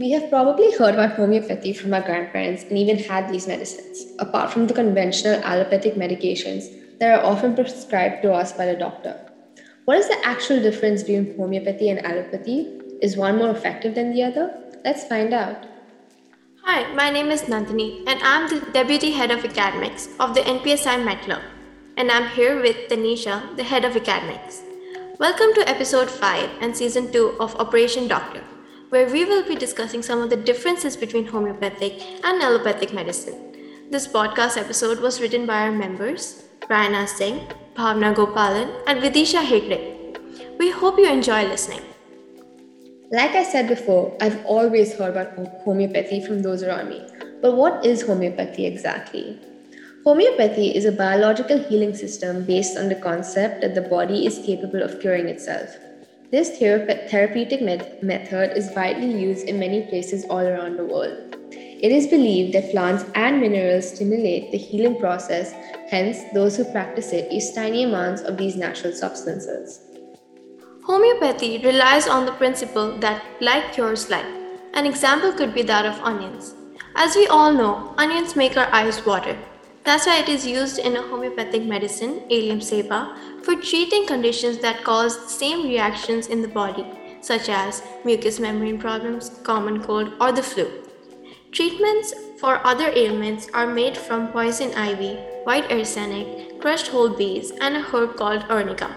We have probably heard about homeopathy from our grandparents and even had these medicines, apart from the conventional allopathic medications that are often prescribed to us by the doctor. What is the actual difference between homeopathy and allopathy? Is one more effective than the other? Let's find out. Hi, my name is Nandini, and I'm the Deputy Head of Academics of the NPSI Med And I'm here with Tanisha, the Head of Academics. Welcome to episode 5 and season 2 of Operation Doctor, where we will be discussing some of the differences between homeopathic and allopathic medicine. This podcast episode was written by our members, Rayana Singh, Bhavna Gopalan, and Vidisha Hegde. We hope you enjoy listening. Like I said before, I've always heard about homeopathy from those around me. But what is homeopathy exactly? Homeopathy is a biological healing system based on the concept that the body is capable of curing itself. This therapeutic method is widely used in many places all around the world. It is believed that plants and minerals stimulate the healing process, hence, those who practice it use tiny amounts of these natural substances. Homeopathy relies on the principle that like cures like. An example could be that of onions. As we all know, onions make our eyes water. That's why it is used in a homeopathic medicine, Allium cepa, for treating conditions that cause the same reactions in the body, such as mucous membrane problems, common cold, or the flu. Treatments for other ailments are made from poison ivy, white arsenic, crushed whole bees, and a herb called arnica.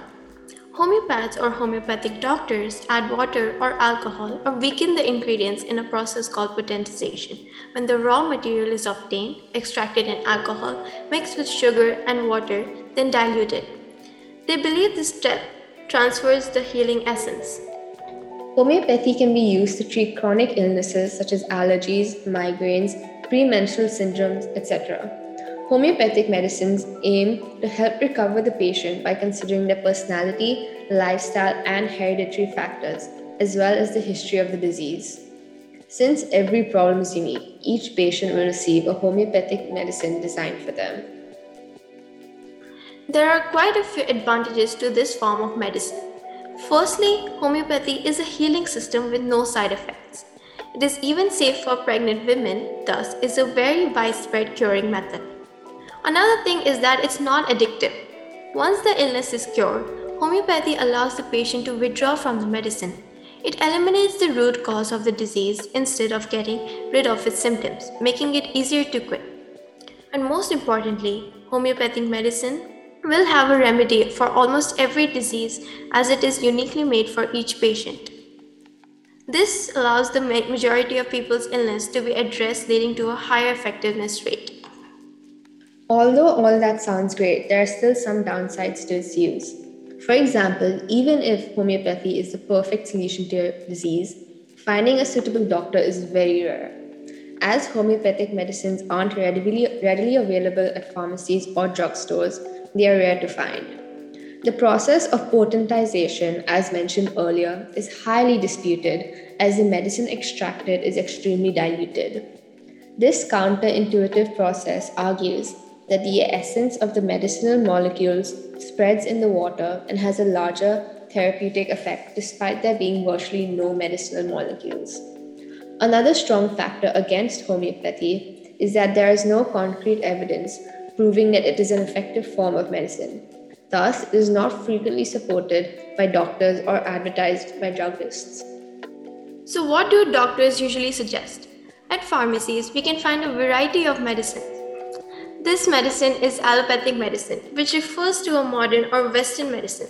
Homeopaths or homeopathic doctors add water or alcohol or weaken the ingredients in a process called potentization, when the raw material is obtained, extracted in alcohol, mixed with sugar and water, then diluted. They believe this step transfers the healing essence. Homeopathy can be used to treat chronic illnesses such as allergies, migraines, premenstrual syndromes, etc. Homeopathic medicines aim to help recover the patient by considering their personality, lifestyle, and hereditary factors, as well as the history of the disease. Since every problem is unique, each patient will receive a homeopathic medicine designed for them. There are quite a few advantages to this form of medicine. Firstly, homeopathy is a healing system with no side effects. It is even safe for pregnant women, thus, is a very widespread curing method. Another thing is that it's not addictive. Once the illness is cured, homeopathy allows the patient to withdraw from the medicine. It eliminates the root cause of the disease instead of getting rid of its symptoms, making it easier to quit. And most importantly, homeopathic medicine will have a remedy for almost every disease as it is uniquely made for each patient. This allows the majority of people's illness to be addressed, leading to a higher effectiveness rate. Although all that sounds great, there are still some downsides to its use. For example, even if homeopathy is the perfect solution to a disease, finding a suitable doctor is very rare. As homeopathic medicines aren't readily, readily available at pharmacies or drugstores, they are rare to find. The process of potentization, as mentioned earlier, is highly disputed as the medicine extracted is extremely diluted. This counterintuitive process argues that the essence of the medicinal molecules spreads in the water and has a larger therapeutic effect despite there being virtually no medicinal molecules. Another strong factor against homeopathy is that there is no concrete evidence proving that it is an effective form of medicine. Thus, it is not frequently supported by doctors or advertised by druggists. So, what do doctors usually suggest? At pharmacies, we can find a variety of medicines this medicine is allopathic medicine, which refers to a modern or Western medicine.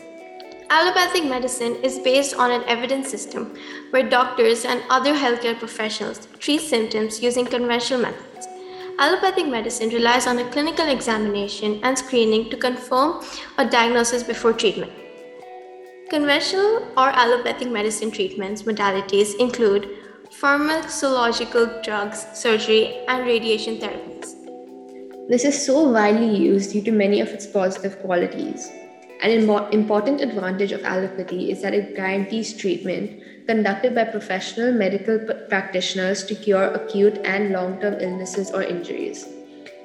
Allopathic medicine is based on an evidence system where doctors and other healthcare professionals treat symptoms using conventional methods. Allopathic medicine relies on a clinical examination and screening to confirm a diagnosis before treatment. Conventional or allopathic medicine treatments modalities include pharmacological drugs, surgery, and radiation therapies. This is so widely used due to many of its positive qualities. An important advantage of allopathy is that it guarantees treatment conducted by professional medical practitioners to cure acute and long term illnesses or injuries.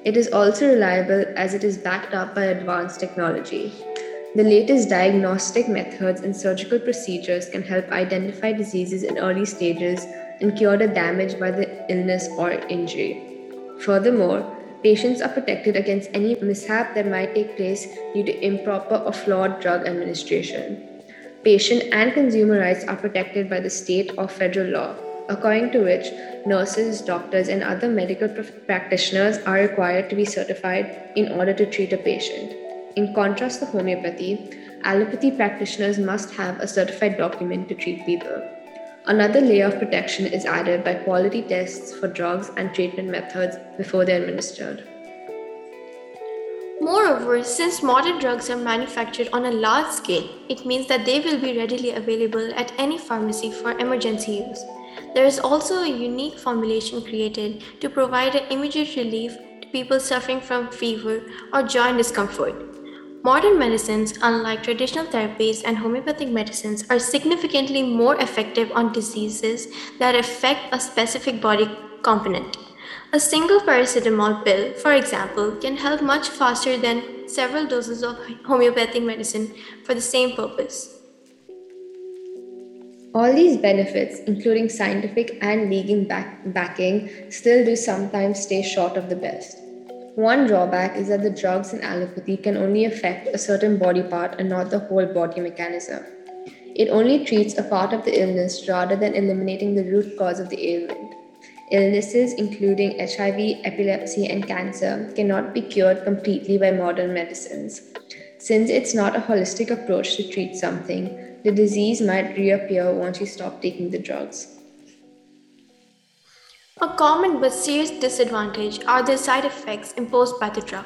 It is also reliable as it is backed up by advanced technology. The latest diagnostic methods and surgical procedures can help identify diseases in early stages, and cure the damage by the illness or injury. Furthermore, patients are protected against any mishap that might take place due to improper or flawed drug administration. Patient and consumer rights are protected by the state or federal law, according to which nurses, doctors, and other medical practitioners are required to be certified in order to treat a patient. In contrast to homeopathy, allopathy practitioners must have a certified document to treat people. Another layer of protection is added by quality tests for drugs and treatment methods before they're administered. Moreover, since modern drugs are manufactured on a large scale, it means that they will be readily available at any pharmacy for emergency use. There is also a unique formulation created to provide an immediate relief to people suffering from fever or joint discomfort. Modern medicines, unlike traditional therapies and homeopathic medicines, are significantly more effective on diseases that affect a specific body component. A single paracetamol pill, for example, can help much faster than several doses of homeopathic medicine for the same purpose. All these benefits, including scientific and legal back- backing, still do sometimes stay short of the best. One drawback is that the drugs in allopathy can only affect a certain body part and not the whole body mechanism. It only treats a part of the illness rather than eliminating the root cause of the ailment. Illnesses, including HIV, epilepsy, and cancer, cannot be cured completely by modern medicines. Since it's not a holistic approach to treat something, the disease might reappear once you stop taking the drugs. A common but serious disadvantage are the side effects imposed by the drug.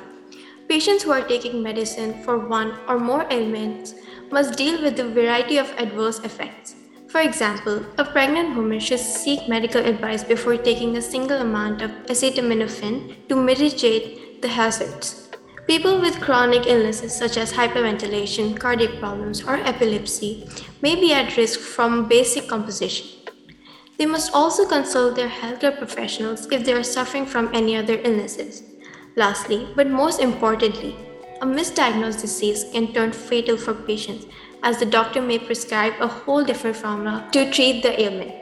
Patients who are taking medicine for one or more ailments must deal with a variety of adverse effects. For example, a pregnant woman should seek medical advice before taking a single amount of acetaminophen to mitigate the hazards. People with chronic illnesses such as hyperventilation, cardiac problems, or epilepsy may be at risk from basic composition. They must also consult their healthcare professionals if they are suffering from any other illnesses. Lastly, but most importantly, a misdiagnosed disease can turn fatal for patients as the doctor may prescribe a whole different formula to treat the ailment.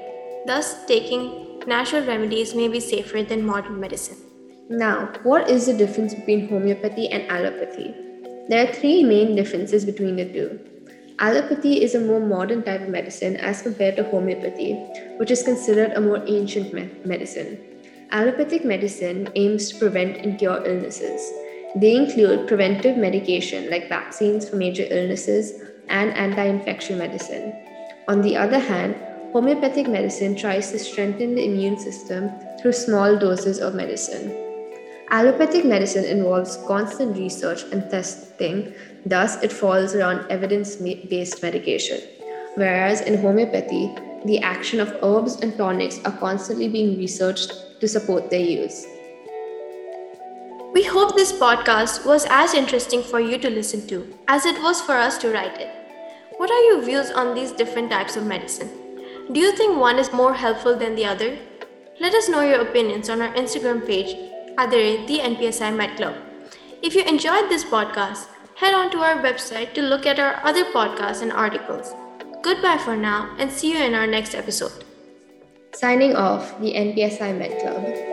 Thus, taking natural remedies may be safer than modern medicine. Now, what is the difference between homeopathy and allopathy? There are three main differences between the two. Allopathy is a more modern type of medicine as compared to homeopathy, which is considered a more ancient me- medicine. Allopathic medicine aims to prevent and cure illnesses. They include preventive medication like vaccines for major illnesses, and anti infection medicine. On the other hand, homeopathic medicine tries to strengthen the immune system through small doses of medicine. Allopathic medicine involves constant research and testing, thus, it falls around evidence based medication. Whereas in homeopathy, the action of herbs and tonics are constantly being researched to support their use. We hope this podcast was as interesting for you to listen to as it was for us to write it. What are your views on these different types of medicine? Do you think one is more helpful than the other? Let us know your opinions on our Instagram page at the NPSI Med Club. If you enjoyed this podcast, head on to our website to look at our other podcasts and articles. Goodbye for now and see you in our next episode. Signing off, the NPSI Med Club.